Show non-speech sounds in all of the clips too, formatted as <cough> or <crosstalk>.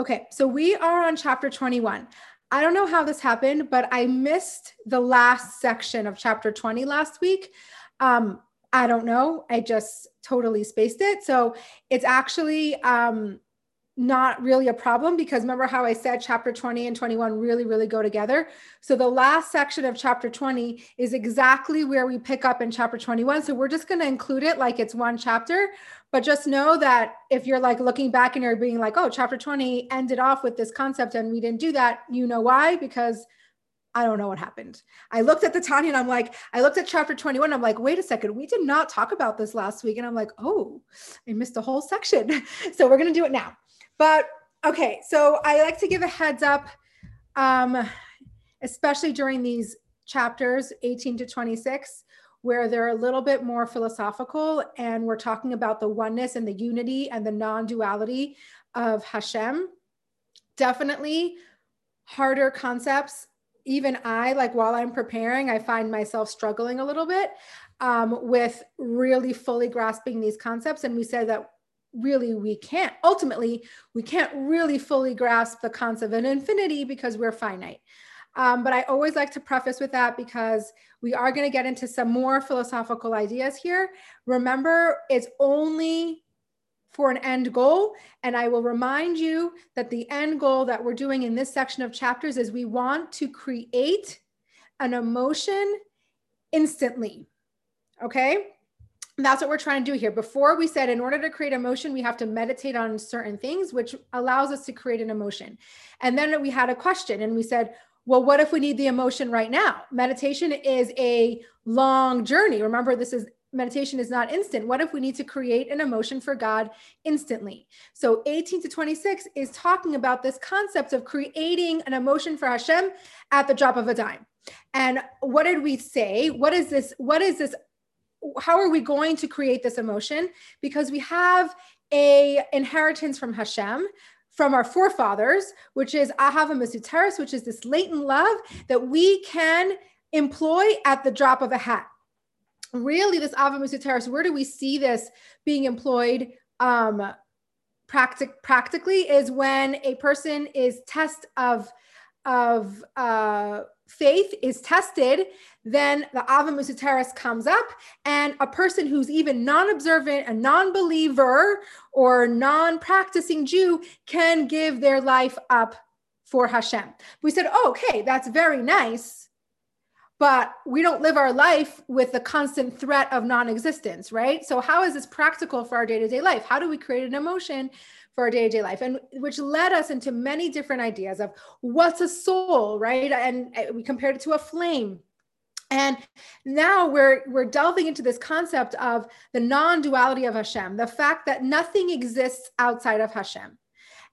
Okay, so we are on chapter 21. I don't know how this happened, but I missed the last section of chapter 20 last week. Um, I don't know. I just totally spaced it. So it's actually um, not really a problem because remember how I said chapter 20 and 21 really, really go together. So the last section of chapter 20 is exactly where we pick up in chapter 21. So we're just going to include it like it's one chapter. But just know that if you're like looking back and you're being like, oh, chapter 20 ended off with this concept and we didn't do that, you know why? Because I don't know what happened. I looked at the Tanya and I'm like, I looked at chapter 21. I'm like, wait a second, we did not talk about this last week. And I'm like, oh, I missed a whole section. <laughs> so we're going to do it now. But okay, so I like to give a heads up, um, especially during these chapters 18 to 26, where they're a little bit more philosophical and we're talking about the oneness and the unity and the non duality of Hashem. Definitely harder concepts. Even I, like while I'm preparing, I find myself struggling a little bit um, with really fully grasping these concepts. And we said that really we can't ultimately we can't really fully grasp the concept of infinity because we're finite. Um, but i always like to preface with that because we are going to get into some more philosophical ideas here. Remember it's only for an end goal and i will remind you that the end goal that we're doing in this section of chapters is we want to create an emotion instantly okay that's what we're trying to do here. Before we said, in order to create emotion, we have to meditate on certain things, which allows us to create an emotion. And then we had a question and we said, well, what if we need the emotion right now? Meditation is a long journey. Remember, this is meditation is not instant. What if we need to create an emotion for God instantly? So 18 to 26 is talking about this concept of creating an emotion for Hashem at the drop of a dime. And what did we say? What is this? What is this how are we going to create this emotion? Because we have a inheritance from Hashem, from our forefathers, which is Ahava Mesuteres, which is this latent love that we can employ at the drop of a hat. Really, this Ahava Mesuteres, where do we see this being employed um, practic- practically is when a person is test of, of uh, faith is tested, then the Ahava comes up, and a person who's even non observant, a non believer, or non practicing Jew can give their life up for Hashem. We said, oh, okay, that's very nice, but we don't live our life with the constant threat of non existence, right? So, how is this practical for our day to day life? How do we create an emotion? For our day-to-day life and which led us into many different ideas of what's a soul right and uh, we compared it to a flame and now we're we're delving into this concept of the non-duality of Hashem, the fact that nothing exists outside of Hashem.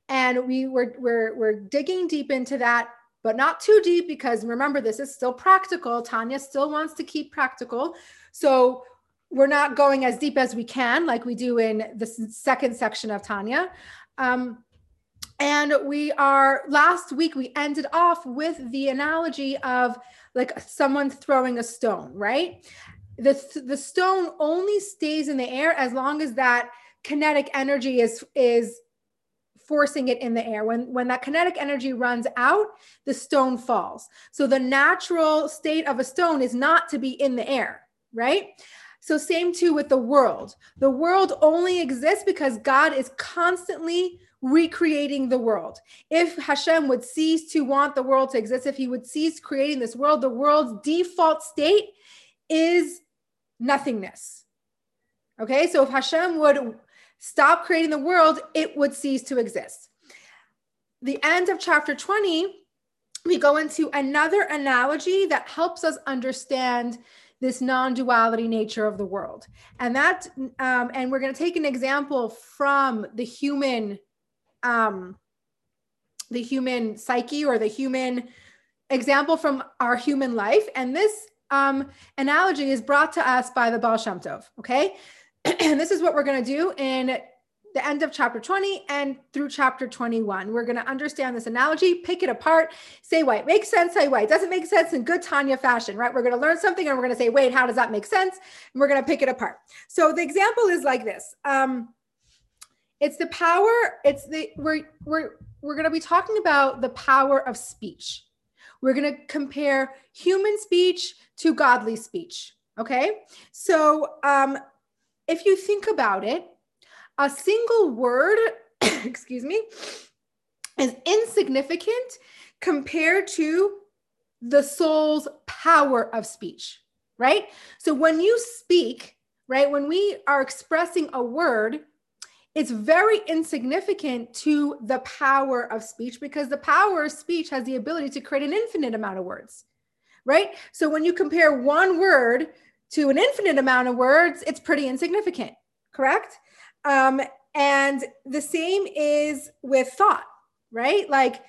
And we were we're we're digging deep into that, but not too deep because remember this is still practical. Tanya still wants to keep practical. So we're not going as deep as we can, like we do in the second section of Tanya. Um, and we are, last week, we ended off with the analogy of like someone throwing a stone, right? The, the stone only stays in the air as long as that kinetic energy is, is forcing it in the air. When, when that kinetic energy runs out, the stone falls. So the natural state of a stone is not to be in the air, right? So, same too with the world. The world only exists because God is constantly recreating the world. If Hashem would cease to want the world to exist, if he would cease creating this world, the world's default state is nothingness. Okay, so if Hashem would stop creating the world, it would cease to exist. The end of chapter 20, we go into another analogy that helps us understand this non-duality nature of the world. And that um, and we're going to take an example from the human um, the human psyche or the human example from our human life. And this um, analogy is brought to us by the Baal Shem Tov, okay? <clears throat> And this is what we're going to do in the end of chapter 20 and through chapter 21. We're going to understand this analogy, pick it apart, say why it makes sense, say why it doesn't make sense in good Tanya fashion, right? We're going to learn something and we're going to say, wait, how does that make sense? And we're going to pick it apart. So the example is like this. Um, It's the power, it's the we're we're we're going to be talking about the power of speech. We're going to compare human speech to godly speech, okay? So, um if you think about it, a single word, <coughs> excuse me, is insignificant compared to the soul's power of speech, right? So when you speak, right, when we are expressing a word, it's very insignificant to the power of speech because the power of speech has the ability to create an infinite amount of words, right? So when you compare one word to an infinite amount of words, it's pretty insignificant, correct? Um, and the same is with thought, right? Like,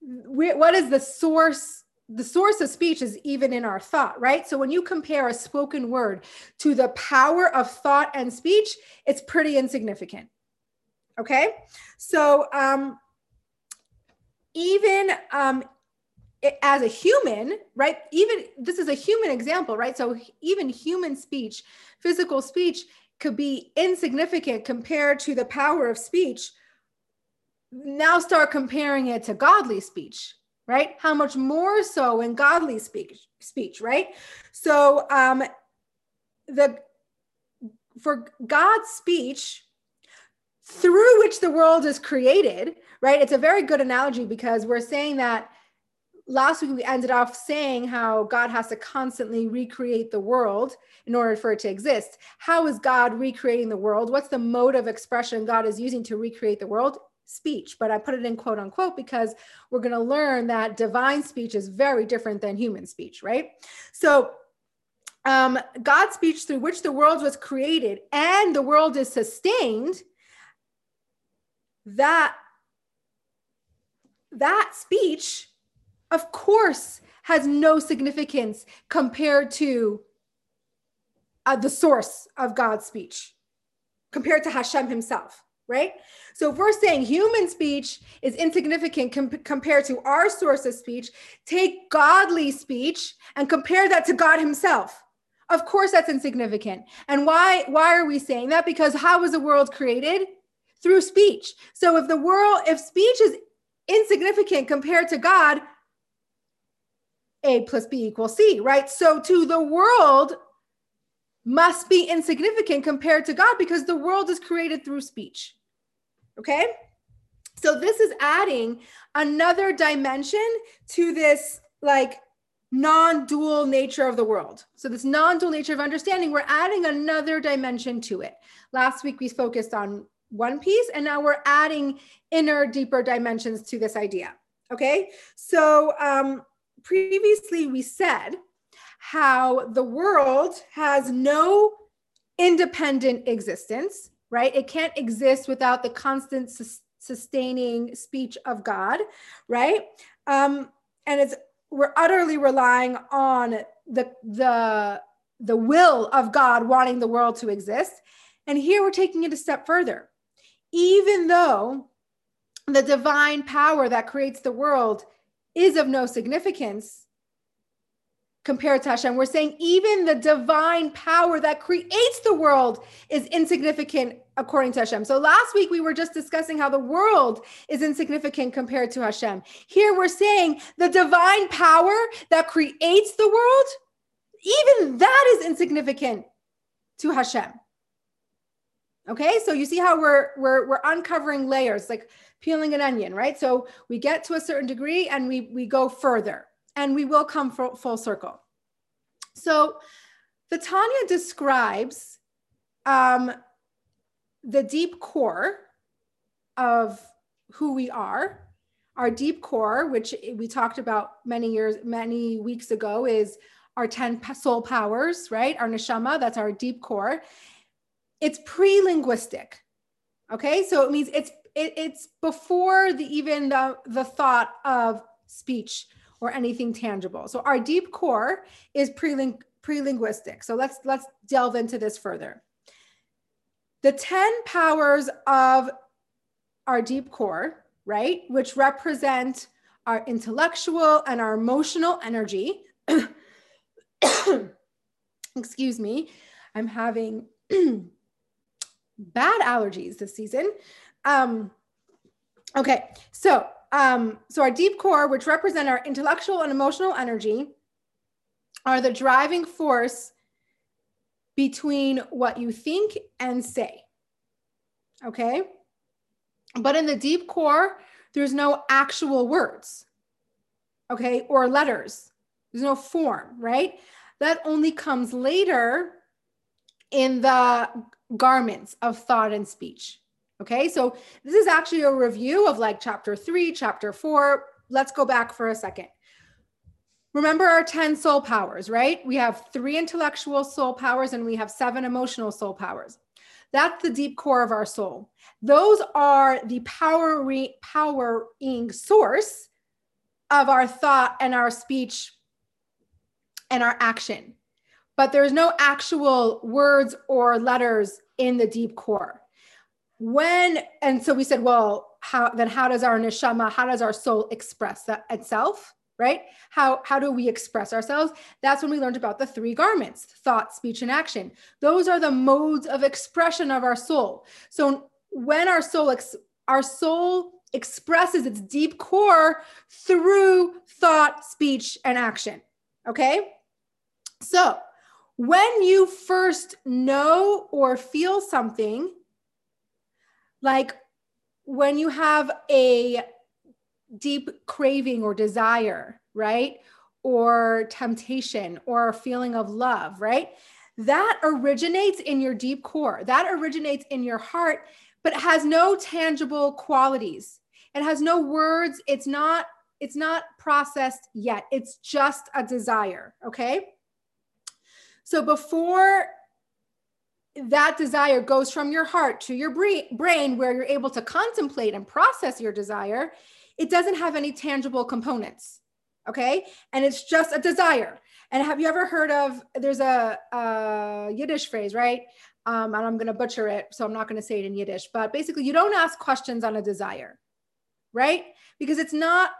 what is the source? The source of speech is even in our thought, right? So when you compare a spoken word to the power of thought and speech, it's pretty insignificant. Okay. So, um, even um, as a human, right? Even this is a human example, right? So even human speech, physical speech could be insignificant compared to the power of speech. Now start comparing it to godly speech, right? How much more so in godly speech, speech, right? So um the for God's speech through which the world is created, right? It's a very good analogy because we're saying that last week we ended off saying how God has to constantly recreate the world in order for it to exist. How is God recreating the world? What's the mode of expression God is using to recreate the world? Speech, but I put it in quote unquote because we're going to learn that divine speech is very different than human speech, right? So, um, God's speech through which the world was created and the world is sustained, that that speech of course, has no significance compared to uh, the source of God's speech, compared to Hashem himself, right? So if we're saying human speech is insignificant com- compared to our source of speech, take godly speech and compare that to God himself. Of course that's insignificant. And why why are we saying that? Because how was the world created? Through speech. So if the world if speech is insignificant compared to God, a plus B equals C, right? So to the world must be insignificant compared to God because the world is created through speech. Okay? So this is adding another dimension to this like non-dual nature of the world. So this non-dual nature of understanding, we're adding another dimension to it. Last week we focused on one piece and now we're adding inner deeper dimensions to this idea. Okay? So um previously we said how the world has no independent existence, right? It can't exist without the constant sus- sustaining speech of God, right? Um, and it's we're utterly relying on the the the will of God wanting the world to exist. And here we're taking it a step further. Even though the divine power that creates the world is of no significance compared to Hashem. We're saying even the divine power that creates the world is insignificant according to Hashem. So last week we were just discussing how the world is insignificant compared to Hashem. Here we're saying the divine power that creates the world, even that is insignificant to Hashem. Okay, so you see how we're we're we're uncovering layers like peeling an onion, right? So we get to a certain degree and we we go further and we will come full, full circle. So the Tanya describes um, the deep core of who we are. Our deep core, which we talked about many years, many weeks ago, is our 10 soul powers, right? Our neshama, that's our deep core. It's pre linguistic. Okay. So it means it's it, it's before the even the, the thought of speech or anything tangible. So our deep core is pre-ling- pre-linguistic. So let's let's delve into this further. The 10 powers of our deep core, right, which represent our intellectual and our emotional energy. <coughs> Excuse me, I'm having <clears throat> bad allergies this season. Um, okay, so um, so our deep core, which represent our intellectual and emotional energy, are the driving force between what you think and say. Okay. But in the deep core, there's no actual words, okay, or letters. There's no form, right? That only comes later in the garments of thought and speech. Okay, so this is actually a review of like chapter three, chapter four. Let's go back for a second. Remember our 10 soul powers, right? We have three intellectual soul powers and we have seven emotional soul powers. That's the deep core of our soul. Those are the powering, powering source of our thought and our speech and our action. But there's no actual words or letters in the deep core. When and so we said well how then how does our neshama how does our soul express that itself right? How how do we express ourselves? That's when we learned about the three garments thought speech and action. Those are the modes of expression of our soul. So when our soul ex- our soul expresses its deep core through thought speech and action okay? So when you first know or feel something like when you have a deep craving or desire, right? Or temptation or a feeling of love, right? That originates in your deep core. That originates in your heart, but has no tangible qualities. It has no words. It's not it's not processed yet. It's just a desire, okay? So before that desire goes from your heart to your brain where you're able to contemplate and process your desire it doesn't have any tangible components okay? And it's just a desire. And have you ever heard of there's a, a yiddish phrase right? Um, and i'm going to butcher it so i'm not going to say it in yiddish but basically you don't ask questions on a desire right? Because it's not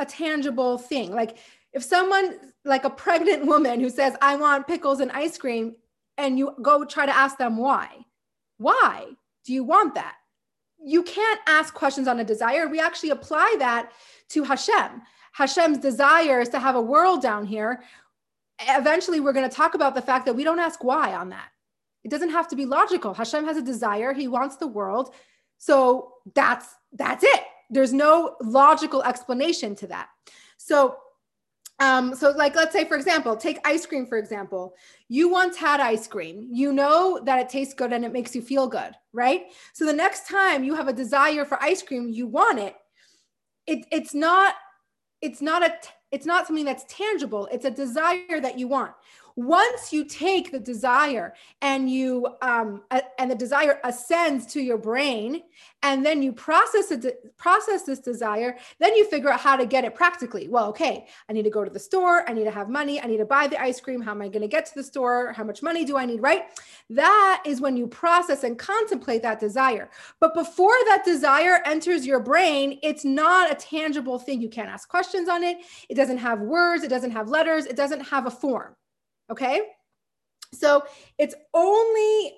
a tangible thing. Like if someone like a pregnant woman who says i want pickles and ice cream and you go try to ask them why. Why do you want that? You can't ask questions on a desire. We actually apply that to Hashem. Hashem's desire is to have a world down here. Eventually, we're going to talk about the fact that we don't ask why on that. It doesn't have to be logical. Hashem has a desire, he wants the world. So that's that's it. There's no logical explanation to that. So um, so like let's say for example take ice cream for example. You once had ice cream. You know that it tastes good and it makes you feel good right? So the next time you have a desire for ice cream you want it, it it's not it's not a it's not something that's tangible. It's a desire that you want once you take the desire and you um, and the desire ascends to your brain and then you process it process this desire then you figure out how to get it practically. Well okay i need to go to the store i need to have money i need to buy the ice cream how am i going to get to the store how much money do i need right? That is when you process and contemplate that desire. But before that desire enters your brain it's not a tangible thing. You can't ask questions on it. It doesn't have words it doesn't have letters it doesn't have a form Okay. So it's only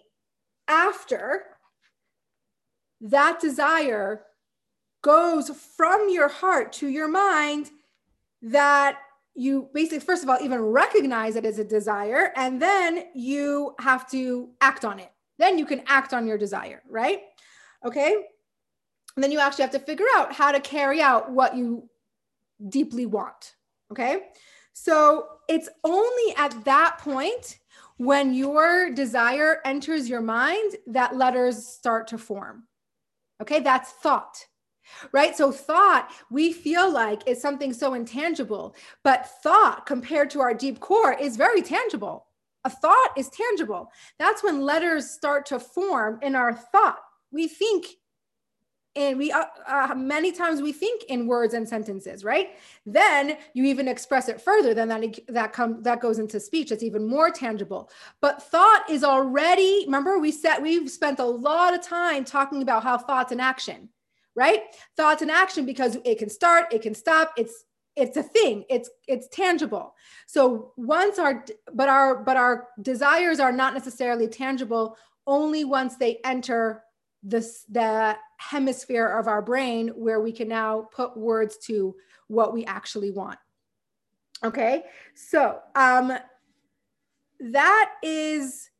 after that desire goes from your heart to your mind that you basically, first of all, even recognize it as a desire, and then you have to act on it. Then you can act on your desire, right? Okay. And then you actually have to figure out how to carry out what you deeply want. Okay. So it's only at that point when your desire enters your mind that letters start to form. Okay, that's thought. Right. So, thought we feel like is something so intangible, but thought compared to our deep core is very tangible. A thought is tangible. That's when letters start to form in our thought. We think and we uh, uh, many times we think in words and sentences right? Then you even express it further then that that come that goes into speech. It's even more tangible. But thought is already remember we said we've spent a lot of time talking about how thoughts and action right? Thoughts and action because it can start it can stop. It's it's a thing. It's it's tangible. So once our but our but our desires are not necessarily tangible only once they enter this the hemisphere of our brain where we can now put words to what we actually want. Okay, so um, that is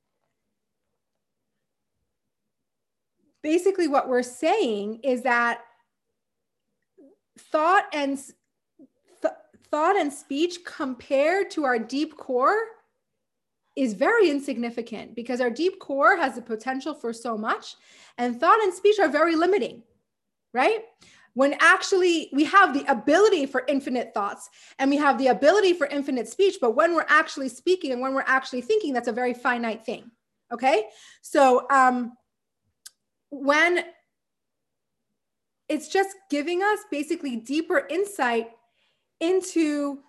basically what we're saying is that thought and th- thought and speech compared to our deep core is very insignificant because our deep core has the potential for so much and thought and speech are very limiting right? When actually we have the ability for infinite thoughts and we have the ability for infinite speech but when we're actually speaking and when we're actually thinking that's a very finite thing okay? So um when it's just giving us basically deeper insight into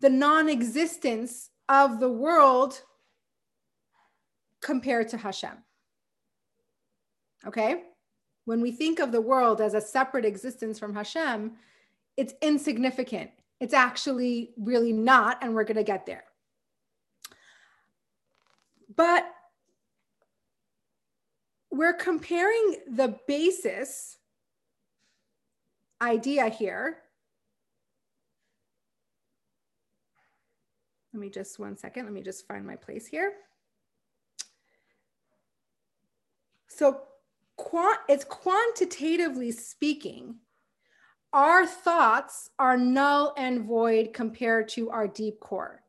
the non-existence of the world compared to Hashem. Okay? When we think of the world as a separate existence from Hashem, it's insignificant. It's actually really not, and we're going to get there. But we're comparing the basis idea here Let me just one second. Let me just find my place here. So quant it's quantitatively speaking, our thoughts are null and void compared to our deep core.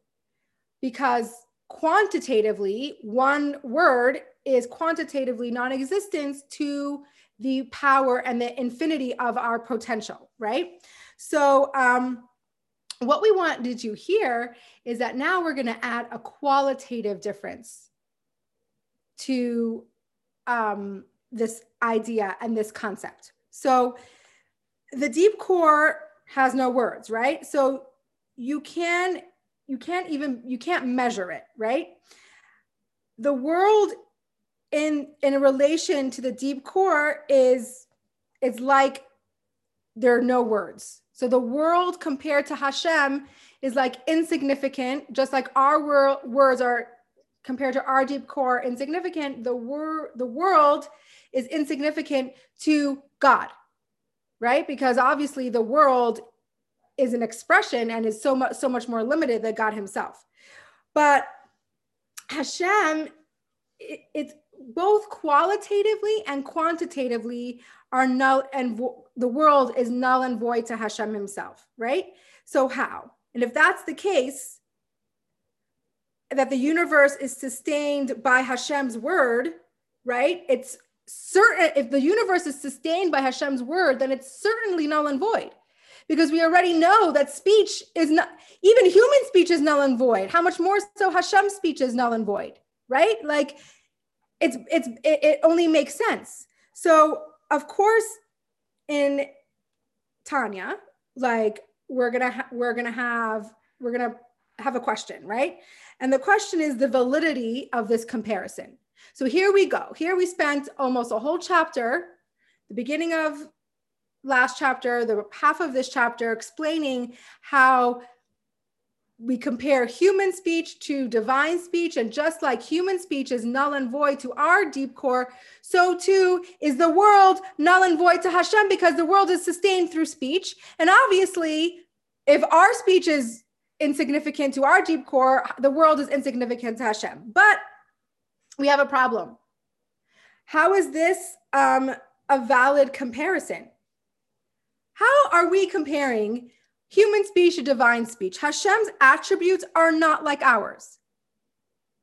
Because quantitatively, one word is quantitatively non-existence to the power and the infinity of our potential, right? So um, what we want to do here is that now we're going to add a qualitative difference to um, this idea and this concept. So the deep core has no words, right? So you can you can't even you can't measure it, right? The world in in a relation to the deep core is is like there are no words so the world compared to Hashem is like insignificant, just like our wor- words are compared to our deep core insignificant. The wor- the world is insignificant to God, right? Because obviously the world is an expression and is so much so much more limited than God Himself. But Hashem, it, it's both qualitatively and quantitatively are null and vo- the world is null and void to Hashem himself, right? So how? And if that's the case, that the universe is sustained by Hashem's word, right? It's certain if the universe is sustained by Hashem's word, then it's certainly null and void. Because we already know that speech is not even human speech is null and void. How much more so Hashem's speech is null and void, right? Like it's it's it, it only makes sense. So of course, in Tanya, like we're gonna ha- we're gonna have we're gonna have a question, right? And the question is the validity of this comparison. So here we go. Here we spent almost a whole chapter, the beginning of last chapter, the half of this chapter, explaining how we compare human speech to divine speech. And just like human speech is null and void to our deep core, so too is the world null and void to Hashem because the world is sustained through speech. And obviously, if our speech is insignificant to our deep core, the world is insignificant to Hashem. But we have a problem. How is this um, a valid comparison? How are we comparing human speech to divine speech. Hashem's attributes are not like ours.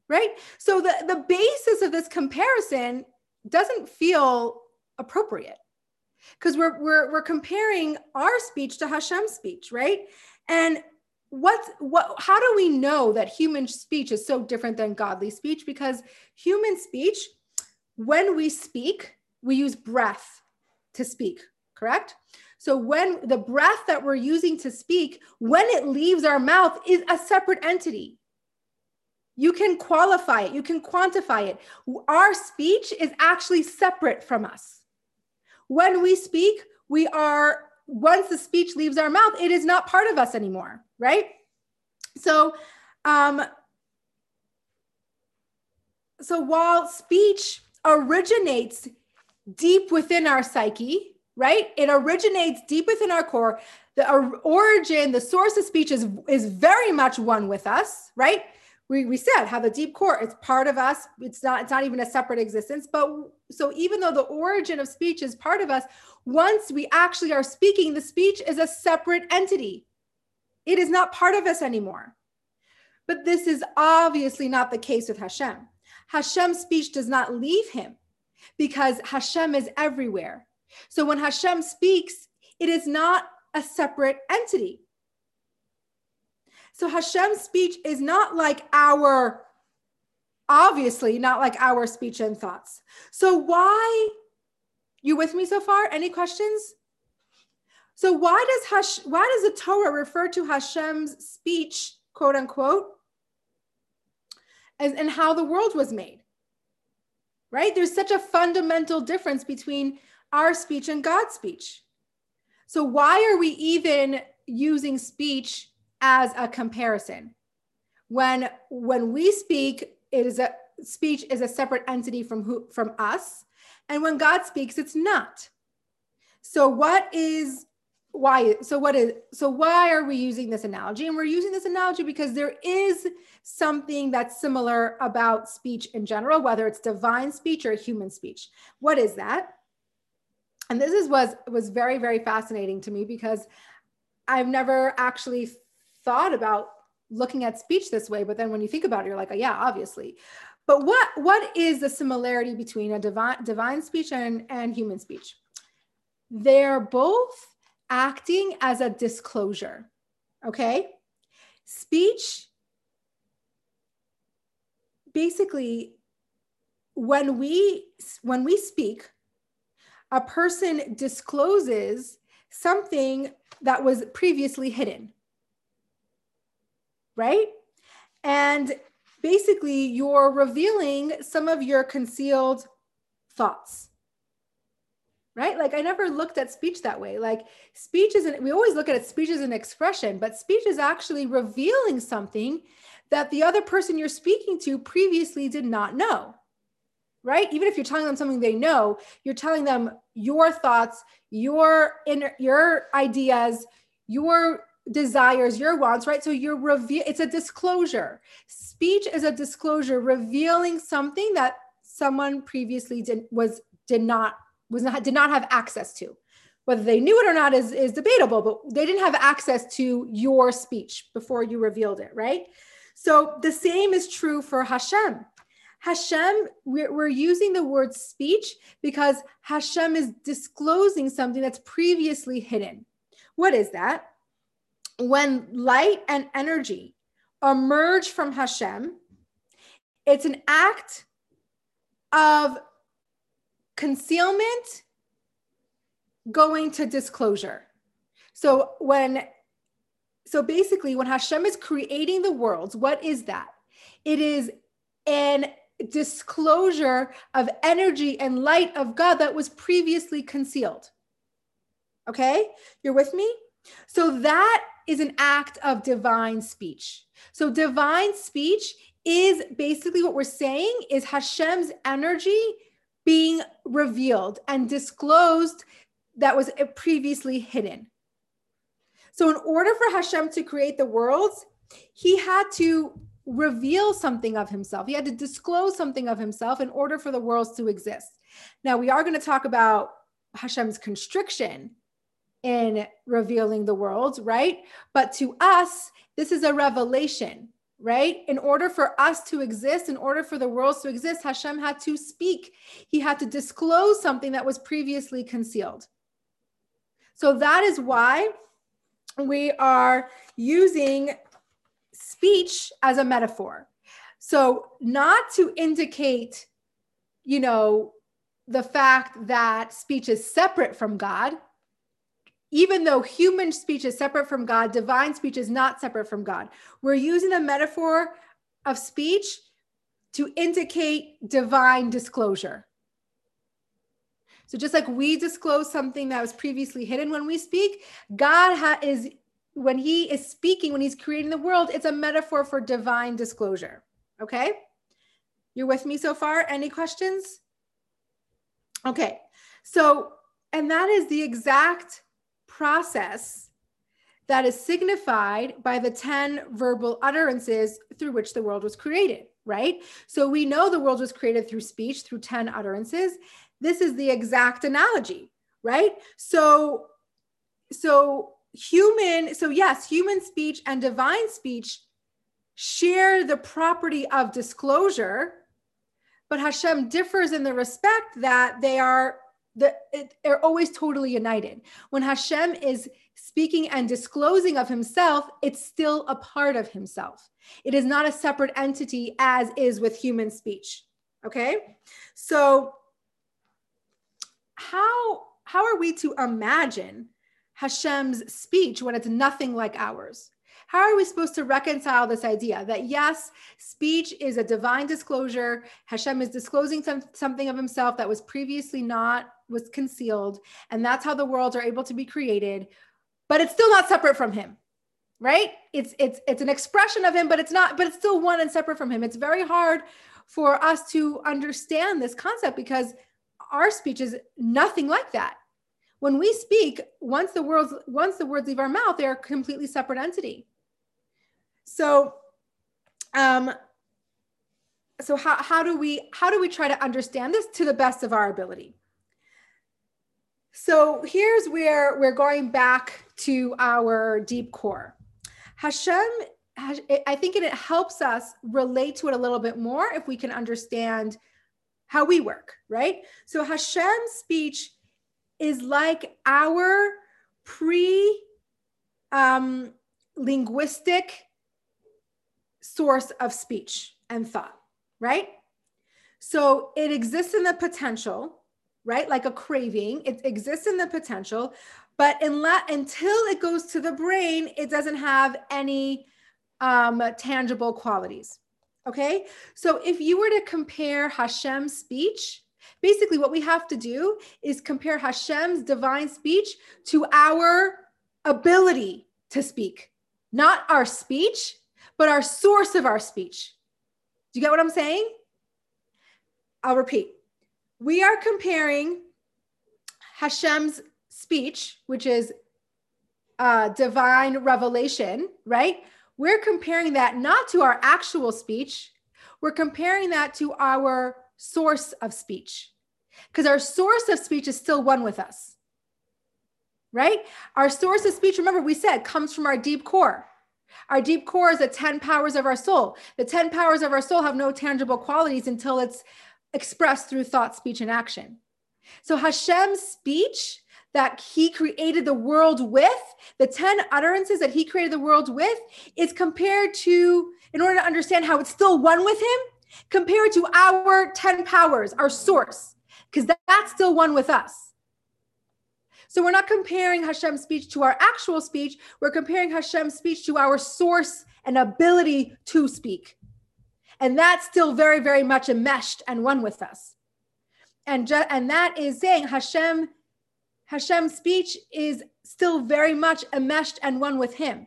Right? So the, the basis of this comparison doesn't feel appropriate because we're, we're, we're comparing our speech to Hashem's speech, right? And what's what how do we know that human speech is so different than godly speech because human speech when we speak we use breath to speak correct so when the breath that we're using to speak, when it leaves our mouth, is a separate entity. You can qualify it, you can quantify it. Our speech is actually separate from us. When we speak, we are, once the speech leaves our mouth, it is not part of us anymore, right? So, um, so while speech originates deep within our psyche, right? It originates deep within our core. The origin, the source of speech is, is very much one with us, right? We, we said how the deep core it's part of us it's not it's not even a separate existence but so even though the origin of speech is part of us once we actually are speaking the speech is a separate entity it is not part of us anymore but this is obviously not the case with hashem hashem's speech does not leave him because hashem is everywhere so when Hashem speaks, it is not a separate entity. So Hashem's speech is not like our, obviously, not like our speech and thoughts. So why, you with me so far? Any questions? So why does Hash, why does the Torah refer to Hashem's speech, quote unquote, as, and how the world was made? Right? There's such a fundamental difference between our speech and God's speech. So, why are we even using speech as a comparison? When, when we speak, it is a speech is a separate entity from who from us. And when God speaks, it's not. So, what is why so what is so why are we using this analogy and we're using this analogy because there is something that's similar about speech in general whether it's divine speech or human speech what is that and this is was was very very fascinating to me because i've never actually thought about looking at speech this way but then when you think about it you're like oh, yeah obviously. But what what is the similarity between a divine divine speech and and human speech? They're both acting as a disclosure okay? Speech basically when we when we speak a person discloses something that was previously hidden. Right? And basically, you're revealing some of your concealed thoughts. Right? Like, I never looked at speech that way. Like, speech isn't, we always look at it, speech as an expression, but speech is actually revealing something that the other person you're speaking to previously did not know right? Even if you're telling them something they know you're telling them your thoughts your inner your ideas your desires your wants right? So you're reveal it's a disclosure. Speech is a disclosure revealing something that someone previously did was did not was not did not have access to. Whether they knew it or not is is debatable but they didn't have access to your speech before you revealed it right? So the same is true for hashem Hashem, we're, we're using the word speech because Hashem is disclosing something that's previously hidden. What is that? When light and energy emerge from Hashem, it's an act of concealment going to disclosure. So when so basically when Hashem is creating the worlds, what is that? It is an disclosure of energy and light of God that was previously concealed. Okay, you're with me? So that is an act of divine speech. So divine speech is basically what we're saying is Hashem's energy being revealed and disclosed that was previously hidden. So in order for Hashem to create the worlds, he had to reveal something of himself. He had to disclose something of himself in order for the worlds to exist. Now, we are going to talk about Hashem's constriction in revealing the world, right? But to us, this is a revelation, right? In order for us to exist, in order for the worlds to exist, Hashem had to speak. He had to disclose something that was previously concealed. So that is why we are using speech as a metaphor. So, not to indicate, you know, the fact that speech is separate from God, even though human speech is separate from God, divine speech is not separate from God. We're using the metaphor of speech to indicate divine disclosure. So just like we disclose something that was previously hidden when we speak, God ha- is when he is speaking, when he's creating the world, it's a metaphor for divine disclosure. Okay. You're with me so far? Any questions? Okay. So, and that is the exact process that is signified by the 10 verbal utterances through which the world was created, right? So we know the world was created through speech, through 10 utterances. This is the exact analogy, right? So, so human, so yes, human speech and divine speech share the property of disclosure, but Hashem differs in the respect that they are the, they're always totally united. When Hashem is speaking and disclosing of himself, it's still a part of himself. It is not a separate entity as is with human speech. Okay? So how how are we to imagine Hashem's speech when it's nothing like ours? How are we supposed to reconcile this idea that yes, speech is a divine disclosure? Hashem is disclosing some, something of himself that was previously not, was concealed. And that's how the worlds are able to be created, but it's still not separate from him right it's it's it's an expression of him but it's not but it's still one and separate from him it's very hard for us to understand this concept because our speech is nothing like that when we speak once the words once the words leave our mouth they're a completely separate entity so, um, so how, how do we how do we try to understand this to the best of our ability? So here's where we're going back to our deep core. Hashem, I think it helps us relate to it a little bit more if we can understand how we work, right? So Hashem's speech is like our pre um, linguistic source of speech and thought, right? So it exists in the potential, right? Like a craving, it exists in the potential, but unless, until it goes to the brain, it doesn't have any um, tangible qualities. Okay. So if you were to compare Hashem's speech, basically what we have to do is compare Hashem's divine speech to our ability to speak, not our speech, but our source of our speech. Do you get what I'm saying? I'll repeat. We are comparing Hashem's speech, which is uh, divine revelation, right? We're comparing that not to our actual speech, we're comparing that to our source of speech. Because our source of speech is still one with us, right? Our source of speech, remember, we said comes from our deep core. Our deep core is the 10 powers of our soul. The 10 powers of our soul have no tangible qualities until it's expressed through thought, speech, and action. So Hashem's speech that he created the world with, the 10 utterances that he created the world with, is compared to, in order to understand how it's still one with him, compared to our 10 powers, our source, because that's still one with us. So we're not comparing Hashem's speech to our actual speech. We're comparing Hashem's speech to our source and ability to speak. And that's still very, very much enmeshed and one with us. And, ju- and that is saying Hashem, Hashem's speech is still very much enmeshed and one with him.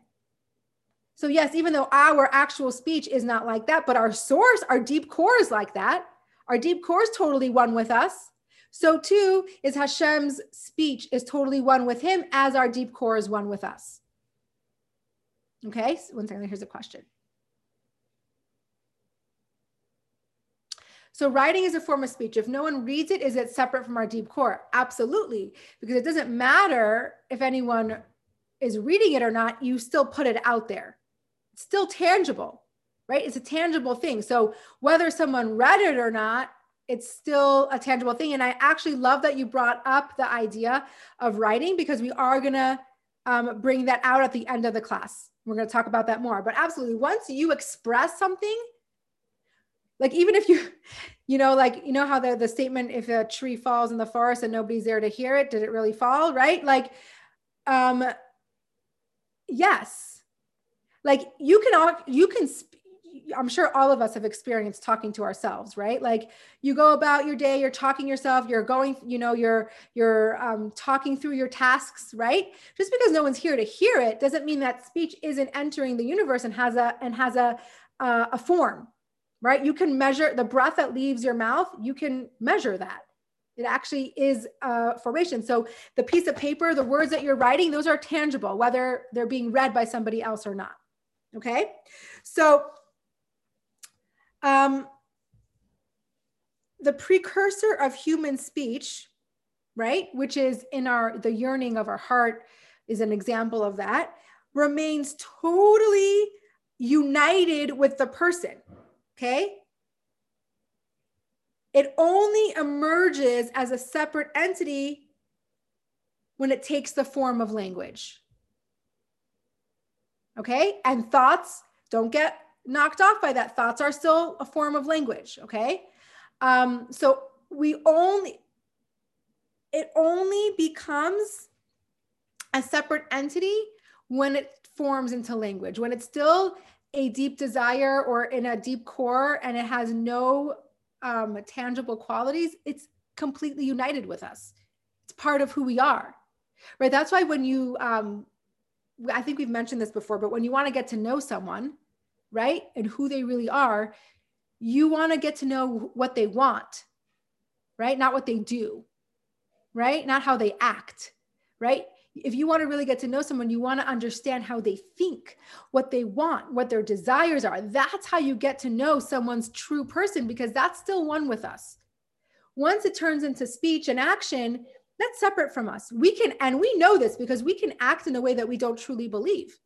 So, yes, even though our actual speech is not like that, but our source, our deep core is like that. Our deep core is totally one with us. So too is Hashem's speech is totally one with him as our deep core is one with us. Okay, so one second, here's a question. So writing is a form of speech. If no one reads it, is it separate from our deep core? Absolutely, because it doesn't matter if anyone is reading it or not, you still put it out there. Still tangible, right? It's a tangible thing. So whether someone read it or not it's still a tangible thing. And I actually love that you brought up the idea of writing because we are going to um, bring that out at the end of the class. We're going to talk about that more. But absolutely, once you express something, like even if you, <laughs> you know, like, you know how the, the statement, if a tree falls in the forest and nobody's there to hear it, did it really fall? Right? Like, um, yes. Like you can, all, you can, I'm sure all of us have experienced talking to ourselves, right? Like you go about your day, you're talking yourself, you're going, you know, you're you're um, talking through your tasks, right? Just because no one's here to hear it doesn't mean that speech isn't entering the universe and has a and has a uh, a form, right? You can measure the breath that leaves your mouth, you can measure that. It actually is a formation. So the piece of paper, the words that you're writing, those are tangible, whether they're being read by somebody else or not. Okay. So um, the precursor of human speech, right, which is in our the yearning of our heart, is an example of that, remains totally united with the person. Okay. It only emerges as a separate entity when it takes the form of language. Okay. And thoughts don't get knocked off by that. Thoughts are still a form of language. Okay. Um, so we only, it only becomes a separate entity when it forms into language, when it's still a deep desire or in a deep core and it has no um, tangible qualities, it's completely united with us. It's part of who we are, right? That's why when you, um, I think we've mentioned this before, but when you want to get to know someone, right, and who they really are, you want to get to know what they want, right? Not what they do, right? Not how they act, right? if you want to really get to know someone, you want to understand how they think, what they want, what their desires are. That's how you get to know someone's true person because that's still one with us. Once it turns into speech and action, that's separate from us. We can, and we know this because we can act in a way that we don't truly believe,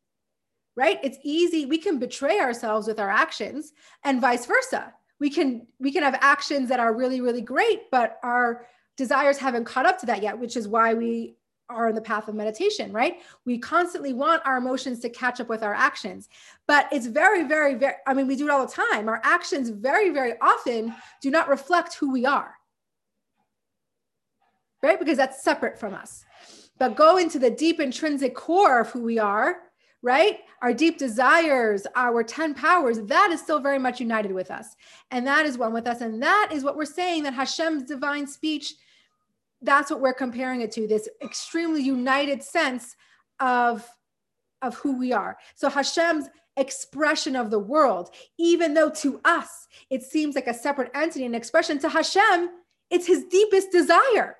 right? It's easy. We can betray ourselves with our actions and vice versa. We can, we can have actions that are really, really great, but our desires haven't caught up to that yet, which is why we are in the path of meditation, right? We constantly want our emotions to catch up with our actions. But it's very, very, very, I mean, we do it all the time. Our actions very, very often do not reflect who we are, right? Because that's separate from us. But go into the deep intrinsic core of who we are, right? Our deep desires, our 10 powers, that is still very much united with us. And that is one with us. And that is what we're saying that Hashem's divine speech that's what we're comparing it to this extremely united sense of of who we are so hashem's expression of the world even though to us it seems like a separate entity and expression to hashem it's his deepest desire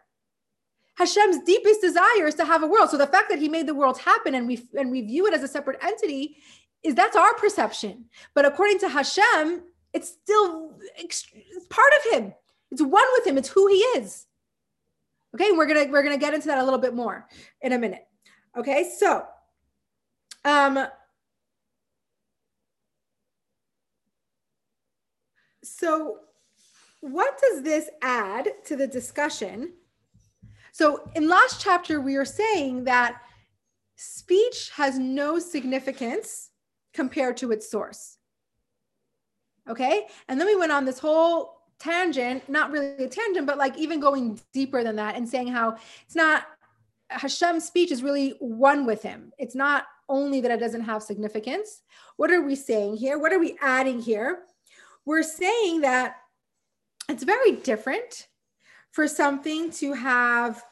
hashem's deepest desire is to have a world so the fact that he made the world happen and we and we view it as a separate entity is that's our perception but according to hashem it's still it's part of him it's one with him it's who he is Okay, we're gonna we're gonna get into that a little bit more in a minute. Okay, so um so what does this add to the discussion? So in last chapter, we are saying that speech has no significance compared to its source. Okay. And then we went on this whole tangent, not really a tangent, but like even going deeper than that and saying how it's not Hashem's speech is really one with him. It's not only that it doesn't have significance. What are we saying here? What are we adding here? We're saying that it's very different for something to have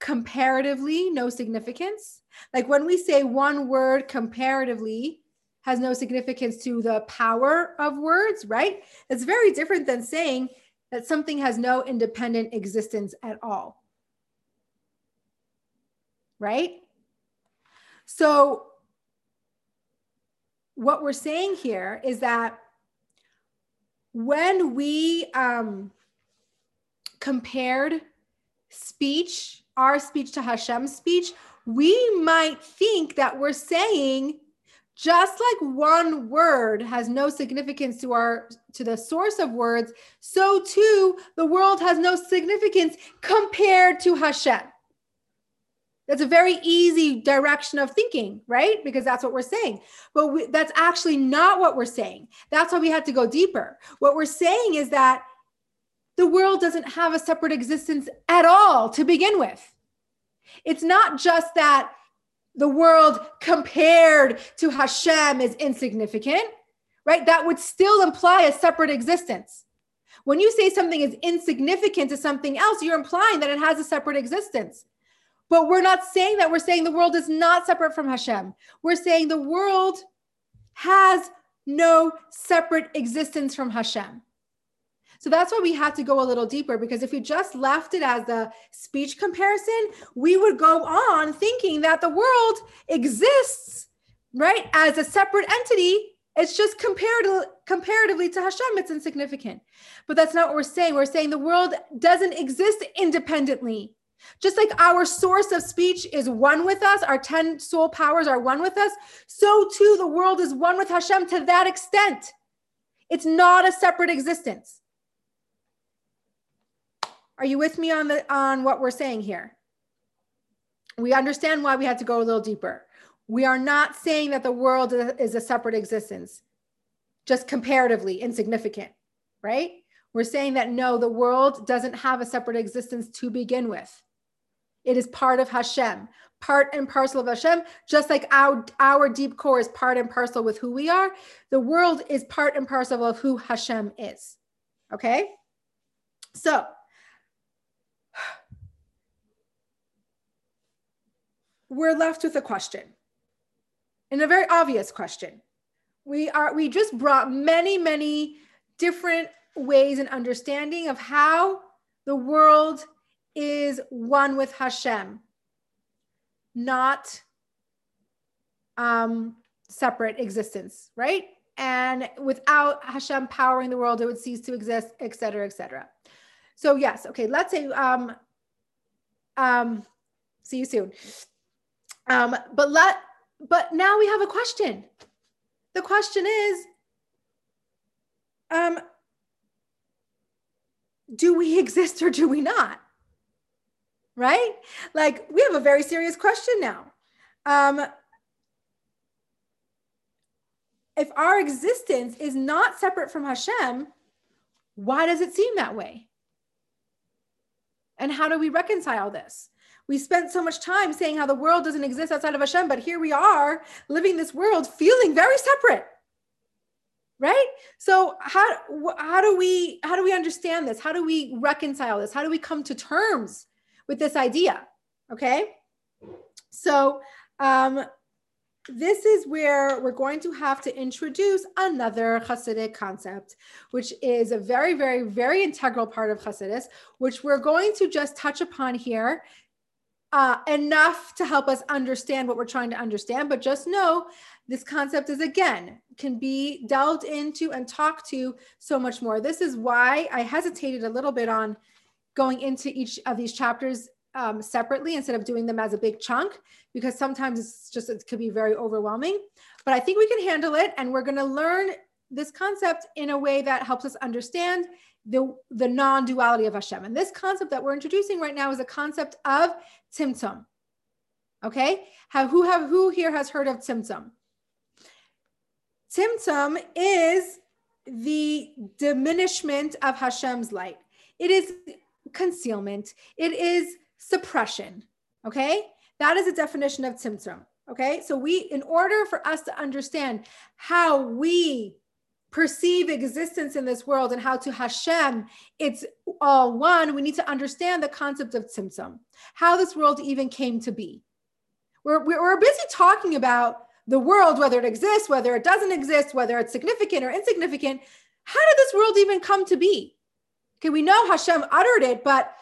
comparatively no significance. Like when we say one word comparatively, has no significance to the power of words, right? It's very different than saying that something has no independent existence at all. Right? So, what we're saying here is that when we um, compared speech, our speech to Hashem's speech, we might think that we're saying just like one word has no significance to our to the source of words so too the world has no significance compared to hashem. That's a very easy direction of thinking right? Because that's what we're saying. But we, that's actually not what we're saying. That's why we had to go deeper. What we're saying is that the world doesn't have a separate existence at all to begin with it's not just that the world compared to Hashem is insignificant, right? That would still imply a separate existence. When you say something is insignificant to something else, you're implying that it has a separate existence. But we're not saying that. We're saying the world is not separate from Hashem. We're saying the world has no separate existence from Hashem. So that's why we had to go a little deeper because if we just left it as a speech comparison, we would go on thinking that the world exists, right, as a separate entity. It's just comparatively, comparatively to Hashem, it's insignificant. But that's not what we're saying. We're saying the world doesn't exist independently. Just like our source of speech is one with us, our 10 soul powers are one with us, so too the world is one with Hashem to that extent. It's not a separate existence. Are you with me on the on what we're saying here? We understand why we had to go a little deeper. We are not saying that the world is a separate existence, just comparatively insignificant, right? We're saying that no, the world doesn't have a separate existence to begin with. It is part of Hashem, part and parcel of Hashem, just like our, our deep core is part and parcel with who we are. The world is part and parcel of who Hashem is. Okay? So, we're left with a question and a very obvious question. We are we just brought many many different ways and understanding of how the world is one with hashem not um separate existence right? And without hashem powering the world it would cease to exist et cetera et cetera. So yes okay let's say um um see you soon um, but let but now we have a question. The question is, um, do we <laughs> exist or do we not? Right? Like we have a very serious question now. Um, if our existence is not separate from Hashem, why does it seem that way? And how do we reconcile this? We spent so much time saying how the world doesn't exist outside of Hashem, but here we are living this world feeling very separate. Right? So how how do we how do we understand this? How do we reconcile this? How do we come to terms with this idea? Okay? So um this is where we're going to have to introduce another Hasidic concept, which is a very, very, very integral part of Hasidus, which we're going to just touch upon here uh, enough to help us understand what we're trying to understand. But just know this concept is again can be delved into and talked to so much more. This is why I hesitated a little bit on going into each of these chapters um, separately instead of doing them as a big chunk because sometimes it's just it could be very overwhelming. But I think we can handle it, and we're going to learn this concept in a way that helps us understand the, the non-duality of Hashem. And this concept that we're introducing right now is a concept of Tzimtzum. Okay, have who have who here has heard of Tzimtzum? Tzimtzum is the diminishment of Hashem's light. It is concealment. It is suppression. Okay, that is a definition of Tzimtzum. Okay, so we, in order for us to understand how we perceive existence in this world and how to Hashem it's all one, we need to understand the concept of tzimtzum, how this world even came to be. We're, we're busy talking about the world, whether it exists, whether it doesn't exist, whether it's significant or insignificant. How did this world even come to be? Okay, we know Hashem uttered it, but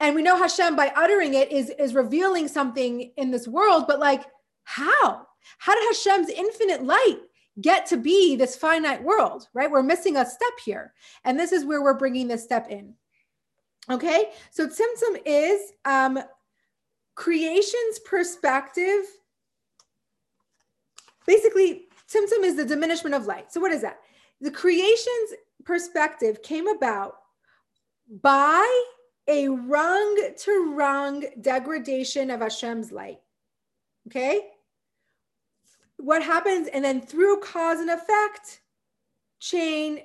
and we know Hashem by uttering it is, is revealing something in this world, but like how? How did Hashem's infinite light get to be this finite world, right? We're missing a step here. And this is where we're bringing this step in. Okay, so Tzimtzum is um, creation's perspective. Basically, Tzimtzum is the diminishment of light. So, what is that? The creation's perspective came about by a rung to rung degradation of Hashem's light. Okay, what happens? And then through cause and effect chain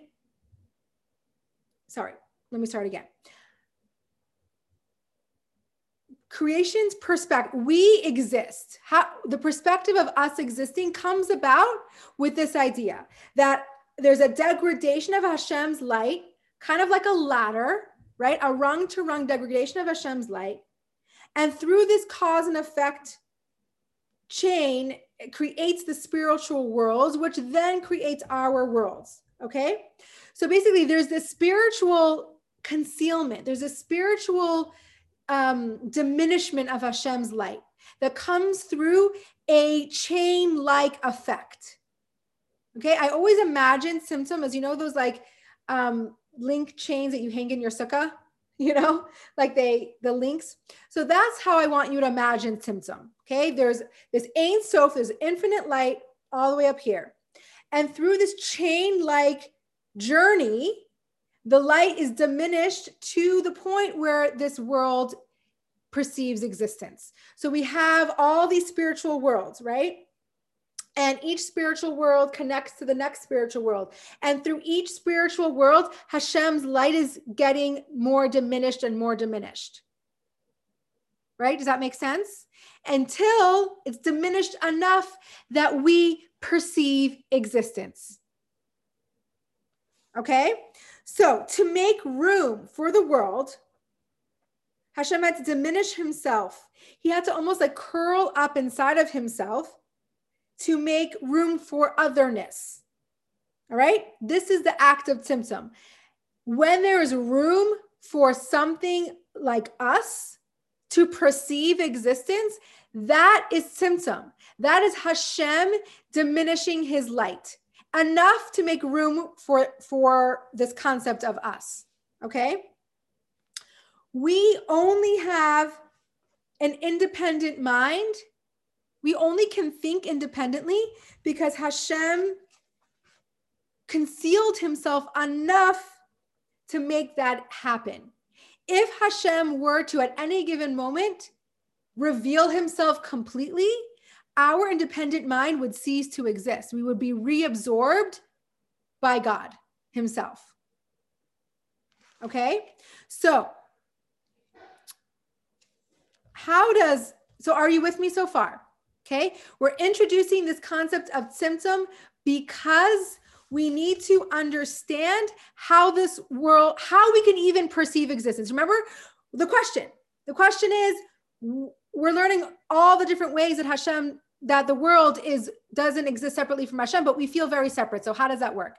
sorry let me start again. Creation's perspective we exist. How the perspective of us existing comes about with this idea that there's a degradation of hashem's light kind of like a ladder right? A rung to rung degradation of hashem's light. And through this cause and effect chain creates the spiritual worlds, which then creates our worlds. Okay. So basically, there's this spiritual concealment, there's a spiritual um, diminishment of Hashem's light that comes through a chain like effect. Okay. I always imagine Tzimtzum as you know, those like um, link chains that you hang in your sukkah <laughs> you know, like they the links. So that's how I want you to imagine Tzimtzum. Okay, there's this Ein Sof, there's infinite light all the way up here, and through this chain-like journey, the light is diminished to the point where this world perceives existence. So we have all these spiritual worlds, right? And each spiritual world connects to the next spiritual world. And through each spiritual world, Hashem's light is getting more diminished and more diminished. Right? Does that make sense? Until it's diminished enough that we perceive existence. Okay? So, to make room for the world, Hashem had to diminish himself. He had to almost like curl up inside of himself to make room for otherness. All right. This is the act of tzimtzum. When there is room for something like us to perceive existence, that is tzimtzum. That is Hashem diminishing his light enough to make room for, for this concept of us. Okay. We only have an independent mind we only can think independently because Hashem concealed himself enough to make that happen. If Hashem were to, at any given moment, reveal himself completely, our independent mind would cease to exist. We would be reabsorbed by God Himself. Okay? So, how does, so are you with me so far? Okay, we're introducing this concept of tzimtzum because we need to understand how this world, how we can even perceive existence. Remember the question. The question is we're learning all the different ways that Hashem, that the world is doesn't exist separately from Hashem, but we feel very separate. So how does that work?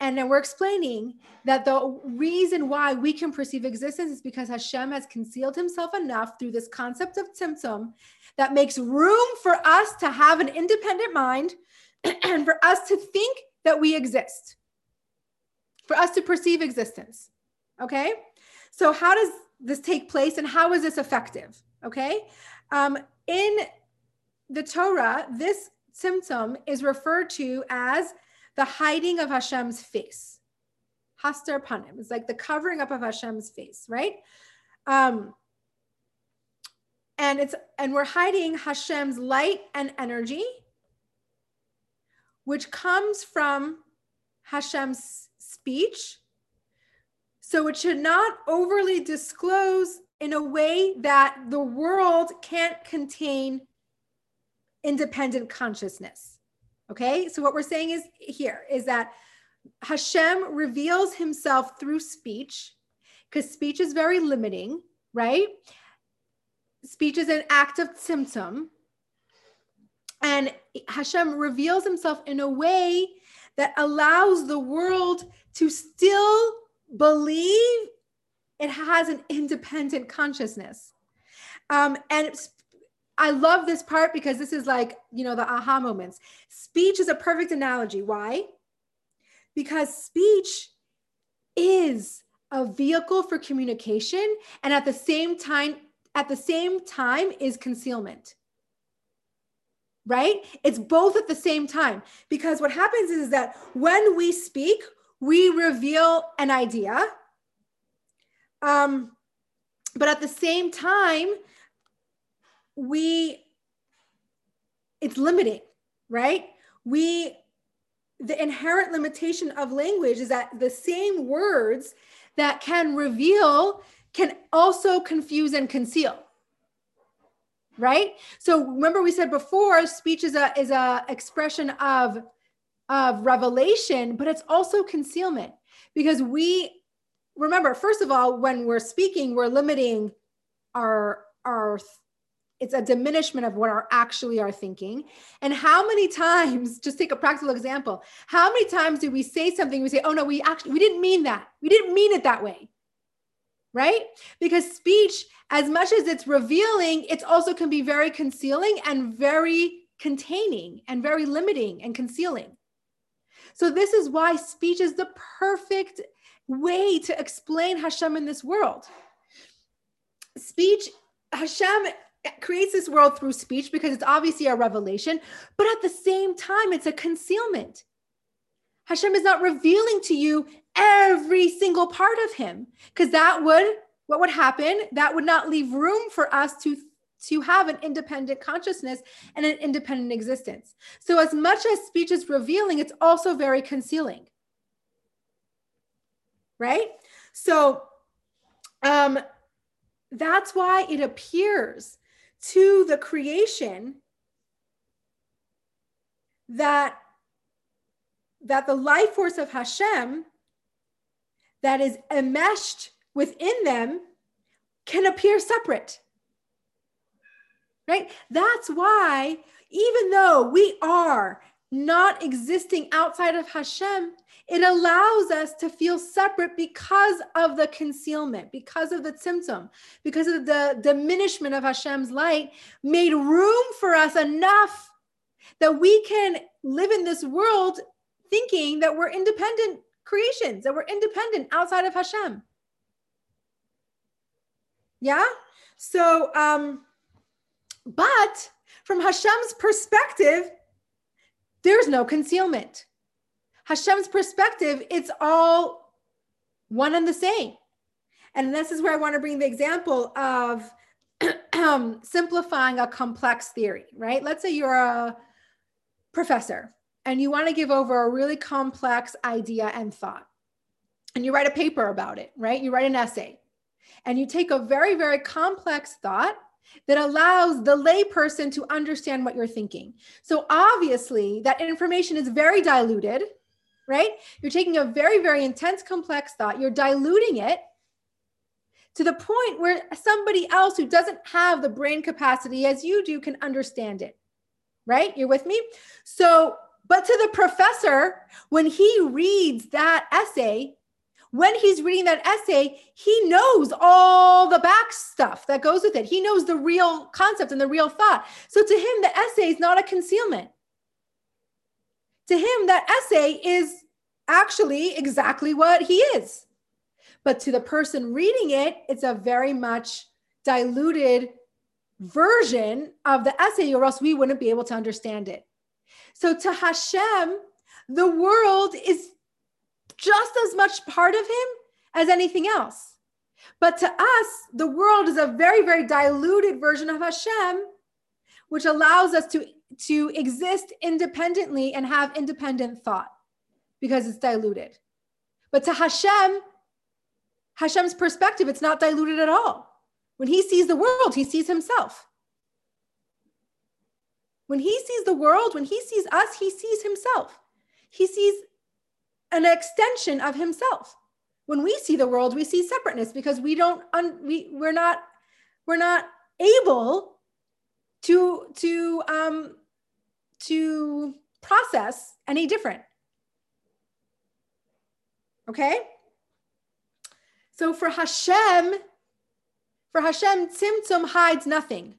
And then we're explaining that the reason why we can perceive existence is because Hashem has concealed himself enough through this concept of tzimtzum that makes room for us to have an independent mind <clears throat> and for us to think that we exist, for us to perceive existence. Okay. So, how does this take place and how is this effective? Okay. Um, in the Torah, this tzimtzum is referred to as the hiding of Hashem's face. Hastar panim. is like the covering up of Hashem's face, right? Um, and it's and we're hiding Hashem's light and energy, which comes from Hashem's speech. So it should not overly disclose in a way that the world can't contain independent consciousness. Okay, so what we're saying is here is that Hashem reveals himself through speech because speech is very limiting, right? Speech is an act of tzimtzum. And Hashem reveals himself in a way that allows the world to still believe it has an independent consciousness. Um, and I love this part because this is like, you know, the aha moments. Speech is a perfect analogy. Why? Because speech is a vehicle for communication and at the same time at the same time is concealment. Right? It's both at the same time because what happens is that when we speak, we reveal an idea. Um, but at the same time, we it's limiting right? We the inherent limitation of language is that the same words that can reveal can also confuse and conceal right? So remember we said before speech is a is a expression of of revelation but it's also concealment because we remember first of all when we're speaking we're limiting our our it's a diminishment of what are actually our thinking. And how many times just take a practical example how many times do we say something we say oh no we actually we didn't mean that. We didn't mean it that way. Right? Because speech as much as it's revealing it also can be very concealing and very containing and very limiting and concealing. So this is why speech is the perfect way to explain hashem in this world. Speech hashem creates this world through speech because it's obviously a revelation, but at the same time, it's a concealment. Hashem is not revealing to you every single part of him because that would what would happen? That would not leave room for us to to have an independent consciousness and an independent existence. So as much as speech is revealing it's also very concealing. Right? So um that's why it appears to the creation that that the life force of Hashem that is enmeshed within them can appear separate. Right? That's why, even though we are not existing outside of Hashem, it allows us to feel separate because of the concealment, because of the tzimtzum, because of the diminishment of Hashem's light, made room for us enough that we can live in this world thinking that we're independent creations, that we're independent outside of Hashem. Yeah? So, um, but from Hashem's perspective, there's no concealment. Hashem's perspective, it's all one and the same. And this is where I want to bring the example of <clears throat> simplifying a complex theory, right? Let's say you're a professor and you want to give over a really complex idea and thought. And you write a paper about it, right? You write an essay and you take a very, very complex thought that allows the layperson to understand what you're thinking. So obviously, that information is very diluted, right? You're taking a very, very intense, complex thought, you're diluting it to the point where somebody else who doesn't have the brain capacity as you do can understand it, right? You're with me? So, but to the professor, when he reads that essay, when he's reading that essay, he knows all the back stuff that goes with it. He knows the real concept and the real thought. So to him, the essay is not a concealment. To him, that essay is actually exactly what he is. But to the person reading it, it's a very much diluted version of the essay, or else we wouldn't be able to understand it. So to Hashem, the world is just as much part of him as anything else. But to us, the world is a very, very diluted version of Hashem, which allows us to, to exist independently and have independent thought because it's diluted. But to Hashem, Hashem's perspective, it's not diluted at all. When he sees the world, he sees himself. When he sees the world, when he sees us, he sees himself. He sees an extension of himself. When we see the world, we see separateness because we don't un, we we're not we're not able to to um to process any different. Okay? So for Hashem, for Hashem, Tzimtzum hides nothing.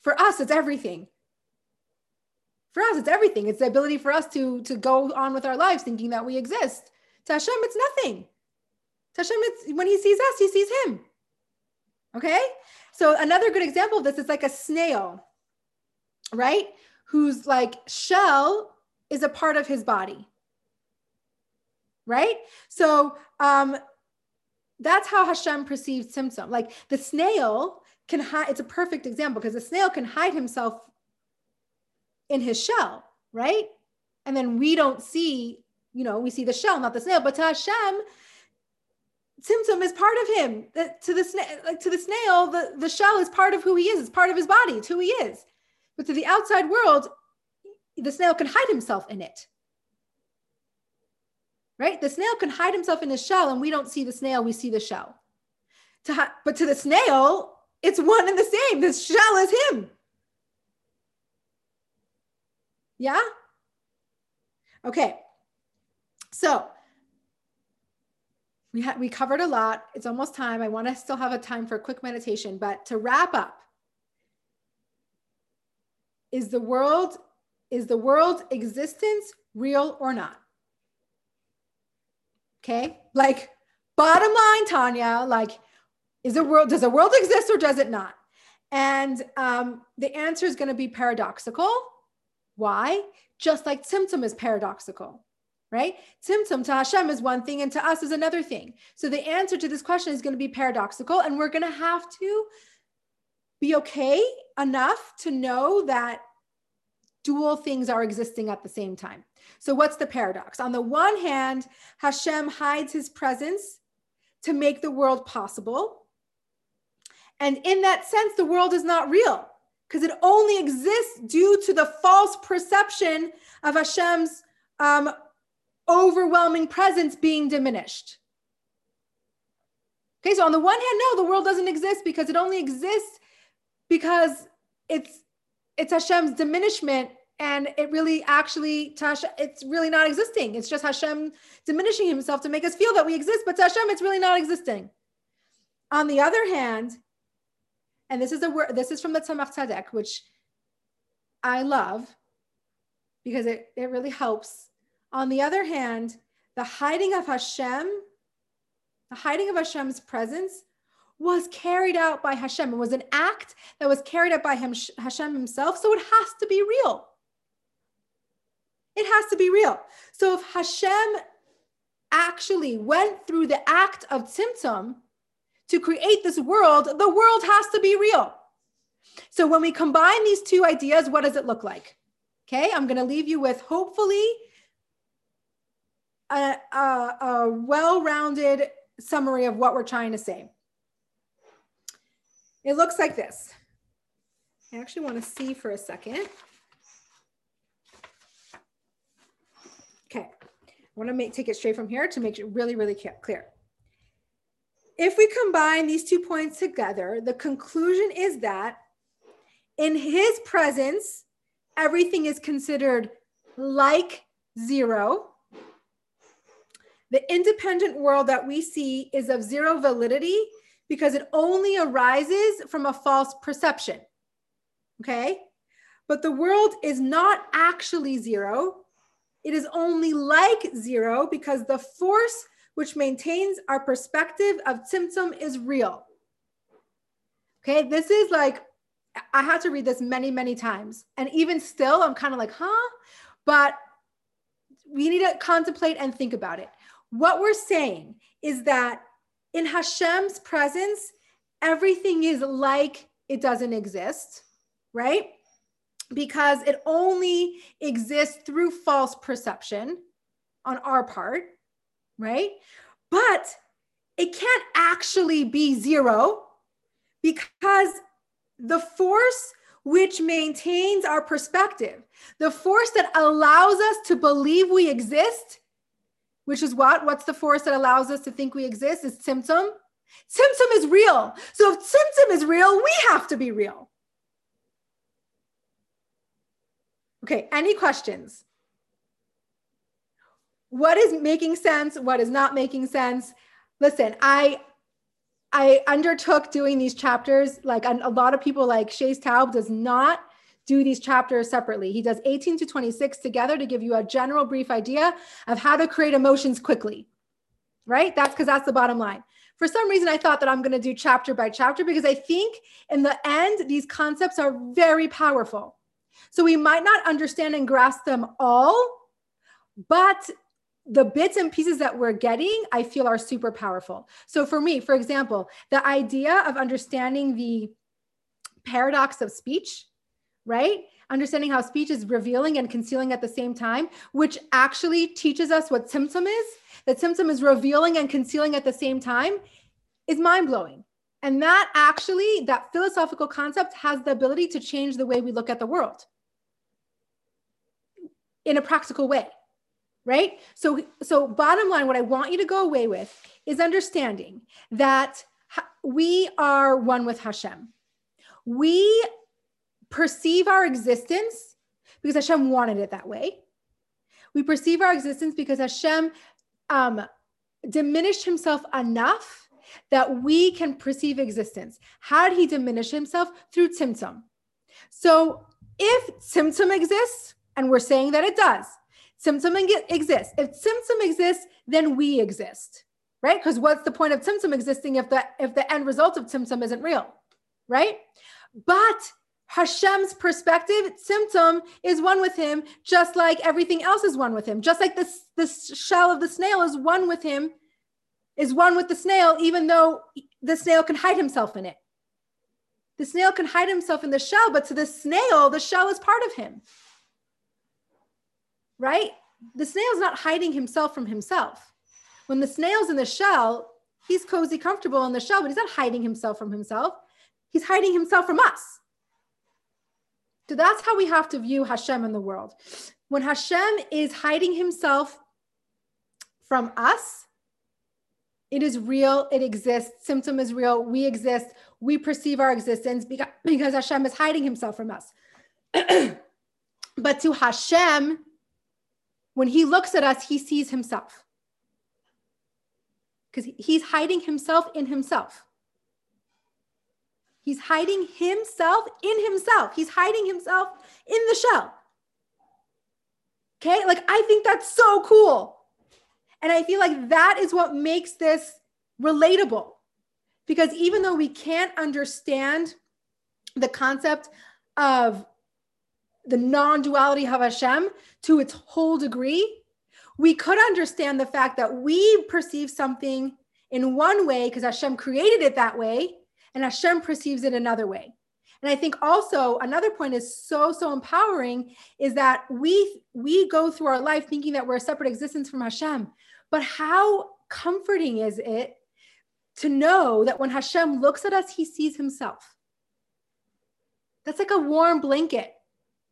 For us, it's everything for us it's everything. It's the ability for us to to go on with our lives thinking that we exist. To hashem it's nothing. To hashem it's when he sees us he sees him. Okay? So another good example of this is like a snail right? Whose like shell is a part of his body. Right? So um that's how hashem perceives tzimtzum like the snail can hide it's a perfect example because the snail can hide himself in his shell, right? And then we don't see, you know, we see the shell, not the snail. But to Hashem, Tzimtzum is part of him. To the snail, like to the snail, the, the shell is part of who he is. It's part of his body. It's who he is. But to the outside world, the snail can hide himself in it. Right? The snail can hide himself in his shell, and we don't see the snail, we see the shell. To ha- but to the snail, It's one and the same. This shell is him. Yeah? Okay. So we had we covered a lot. It's almost time. I want to still have a time for a quick meditation, but to wrap up, is the world is the world's existence real or not? Okay? Like bottom line, Tanya, like is the world does the world exist or does it not? And um, the answer is going to be paradoxical. Why? Just like Tzimtzum is paradoxical, right? Tzimtzum to Hashem is one thing and to us is another thing. So the answer to this question is going to be paradoxical, and we're going to have to be okay enough to know that dual things are existing at the same time. So, what's the paradox? On the one hand, Hashem hides his presence to make the world possible. And in that sense, the world is not real because it only exists due to the false perception of Hashem's um, overwhelming presence being diminished. Okay, so on the one hand, no, the world doesn't exist because it only exists because it's it's Hashem's diminishment and it really actually Tasha, it's really not existing. It's just Hashem diminishing himself to make us feel that we exist, but to Hashem, it's really not existing. On the other hand, and this is a word, this is from the Tzemach Tzedek, which I love because it, it really helps. On the other hand, the hiding of Hashem, the hiding of Hashem's presence was carried out by Hashem. It was an act that was carried out by him, Hashem himself. So it has to be real. It has to be real. So if Hashem actually went through the act of Tzimtzum, to create this world, the world has to be real. So when we combine these two ideas, what does it look like? Okay, I'm going to leave you with hopefully a, a, a well rounded summary of what we're trying to say. It looks like this. I actually want to see for a second. Okay, I want to make take it straight from here to make it really, really clear if we combine these two points together, the conclusion is that in his presence, everything is considered like zero. The independent world that we see is of zero validity because it only arises from a false perception. Okay? But the world is not actually zero. It is only like zero because the force which maintains our perspective of Tzimtzum is real. Okay, this is like, I had to read this many, many times. And even still, I'm kind of like, huh? But we need to contemplate and think about it. What we're saying is that in Hashem's presence, everything is like it doesn't exist, right? Because it only exists through false perception on our part right? But it can't actually be zero because the force which maintains our perspective, the force that allows us to believe we exist, which is what? What's the force that allows us to think we exist? Is tzimtzum. Tzimtzum is real. So if tzimtzum is real, we have to be real. Okay, any questions? What is making sense, what is not making sense. Listen, I I undertook doing these chapters. Like a lot of people, like Shais Taub, does not do these chapters separately. He does 18 to 26 together to give you a general brief idea of how to create emotions quickly. Right? That's because that's the bottom line. For some reason, I thought that I'm going to do chapter by chapter because I think in the end, these concepts are very powerful. So we might not understand and grasp them all, but the bits and pieces that we're getting, I feel are super powerful. So for me, for example, the idea of understanding the paradox of speech, right? Understanding how speech is revealing and concealing at the same time, which actually teaches us what tzimtzum is, that tzimtzum is revealing and concealing at the same time, is mind blowing. And that actually, that philosophical concept has the ability to change the way we look at the world in a practical way right so so bottom line what i want you to go away with is understanding that we are one with hashem We perceive our existence because Hashem wanted it that way. We perceive our existence because Hashem um, diminished himself enough that we can perceive existence. How did he diminish himself? Through Tzimtzum. So if Tzimtzum exists, and we're saying that it does, Tzimtzum exists. If Tzimtzum exists, then we exist, right? Because what's the point of Tzimtzum existing if the if the end result of Tzimtzum isn't real, right? But Hashem's perspective, Tzimtzum is one with him, just like everything else is one with him. Just like this, this shell of the snail is one with him, is one with the snail, even though the snail can hide himself in it. The snail can hide himself in the shell, but to the snail, the shell is part of him. Right? The snail's not hiding himself from himself. When the snail's in the shell, he's cozy, comfortable in the shell, but he's not hiding himself from himself. He's hiding himself from us. So that's how we have to view Hashem in the world. When Hashem is hiding himself from us, it is real, it exists. tzimtzum is real, we exist, we perceive our existence because, because Hashem is hiding himself from us. <clears throat> but to Hashem, when he looks at us, he sees himself. Because he's hiding himself in himself. He's hiding himself in himself. He's hiding himself in the shell. Okay, like I think that's so cool. And I feel like that is what makes this relatable. Because even though we can't understand the concept of the non duality of Hashem to its whole degree, we could understand the fact that we perceive something in one way because Hashem created it that way and Hashem perceives it another way. And I think also another point is so so empowering is that we we go through our life thinking that we're a separate existence from Hashem. But how comforting is it to know that when Hashem looks at us, he sees himself. That's like a warm blanket,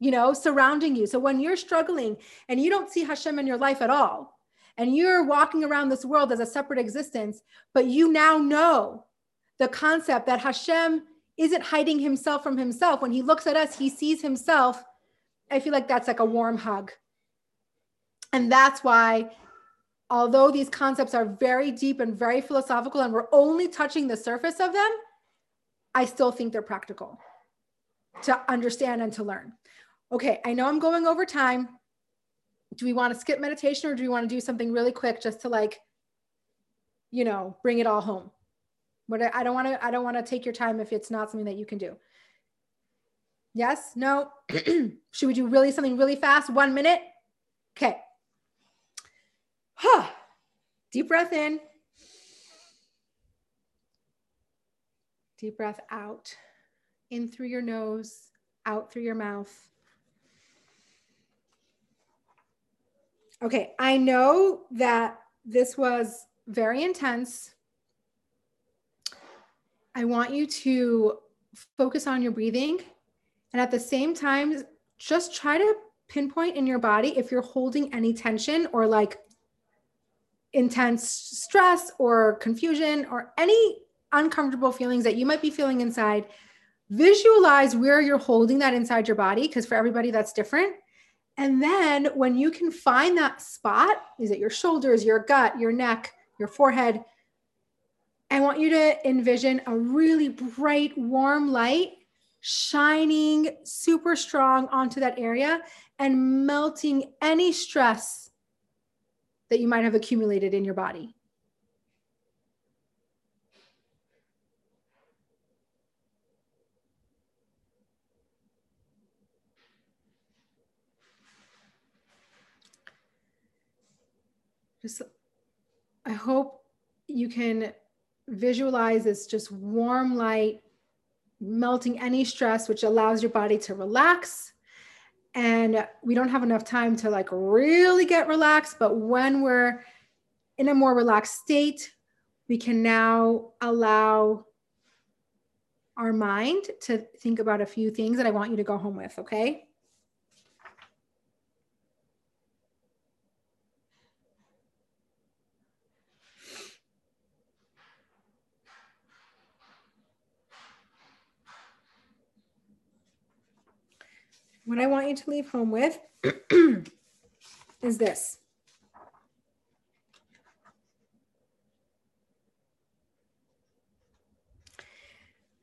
you know, surrounding you. So when you're struggling and you don't see Hashem in your life at all, and you're walking around this world as a separate existence, but you now know the concept that Hashem isn't hiding himself from himself. When he looks at us, he sees himself. I feel like that's like a warm hug. And that's why, although these concepts are very deep and very philosophical, and we're only touching the surface of them, I still think they're practical to understand and to learn. Okay, I know I'm going over time. Do we want to skip meditation or do we want to do something really quick just to like, you know, bring it all home? But I don't want to, I don't want to take your time if it's not something that you can do. Yes? No? <clears throat> Should we do really something really fast? One minute? Okay. Huh. Deep breath in. Deep breath out. In through your nose, out through your mouth. Okay, I know that this was very intense I want you to focus on your breathing. And at the same time, just try to pinpoint in your body if you're holding any tension or like intense stress or confusion or any uncomfortable feelings that you might be feeling inside. Visualize where you're holding that inside your body, because for everybody that's different. And then when you can find that spot, is it your shoulders, your gut, your neck, your forehead? I want you to envision a really bright, warm light shining super strong onto that area and melting any stress that you might have accumulated in your body. Just, I hope you can visualize this just warm light melting any stress, which allows your body to relax. And we don't have enough time to like really get relaxed, but when we're in a more relaxed state, we can now allow our mind to think about a few things that I want you to go home with, okay? What I want you to leave home with <clears throat> is this.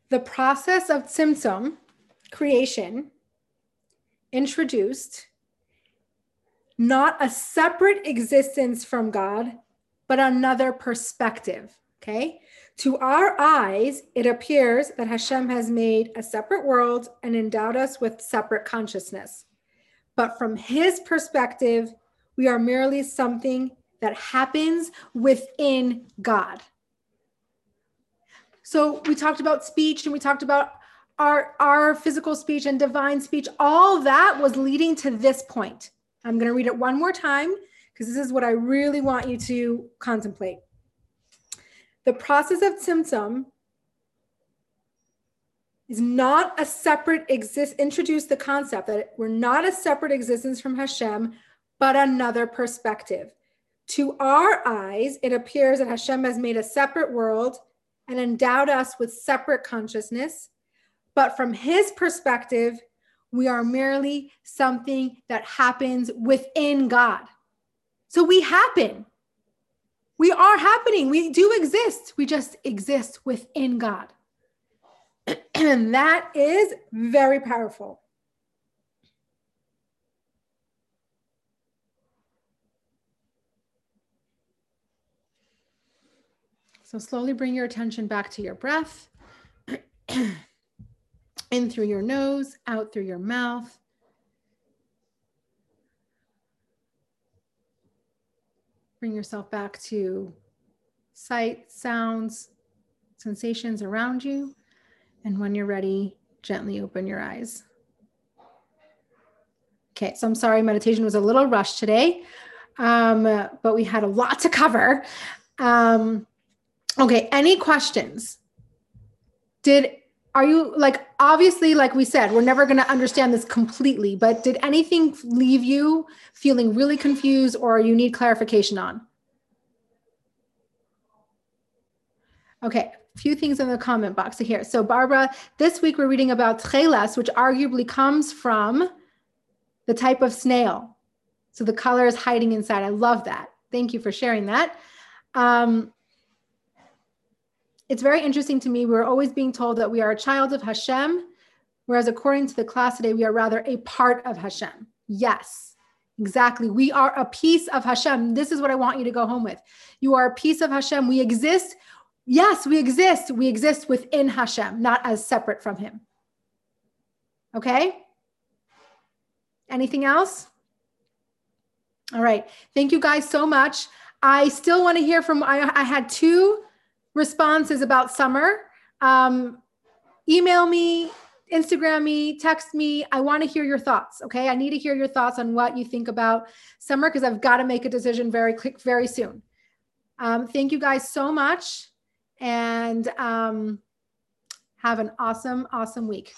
The process of tzimtzum creation introduced not a separate existence from God, but another perspective. Okay. To our eyes, it appears that Hashem has made a separate world and endowed us with separate consciousness. But from his perspective, we are merely something that happens within God. So we talked about speech and we talked about our, our physical speech and divine speech. All that was leading to this point. I'm going to read it one more time because this is what I really want you to contemplate. The process of tzimtzum is not a separate exist introduce the concept that we're not a separate existence from Hashem, but another perspective. To our eyes, it appears that Hashem has made a separate world and endowed us with separate consciousness. But from his perspective, we are merely something that happens within God. So we happen. We are happening. We do exist. We just exist within God. <clears throat> and that is very powerful. So slowly bring your attention back to your breath. <clears throat> In through your nose, out through your mouth. Bring yourself back to sight, sounds, sensations around you. And when you're ready, gently open your eyes. Okay, so I'm sorry, meditation was a little rushed today, um, but we had a lot to cover. Um, Okay, any questions? Did are you like obviously like we said we're never going to understand this completely but did anything leave you feeling really confused or you need clarification on? Okay a few things in the comment box here so barbara this week we're reading about tcheles which arguably comes from the type of snail. So the color is hiding inside. I love that. Thank you for sharing that. Um, it's very interesting to me. We're always being told that we are a child of Hashem, whereas according to the class today, we are rather a part of Hashem. Yes, exactly. We are a piece of Hashem. This is what I want you to go home with. You are a piece of Hashem. We exist. Yes, we exist. We exist within Hashem, not as separate from Him. Okay? Anything else? All right. Thank you guys so much. I still want to hear from, I, I had two responses about summer, um, email me, Instagram me, text me. I want to hear your thoughts. Okay. I need to hear your thoughts on what you think about summer because I've got to make a decision very quick, very soon. Um, thank you guys so much and um, have an awesome, awesome week.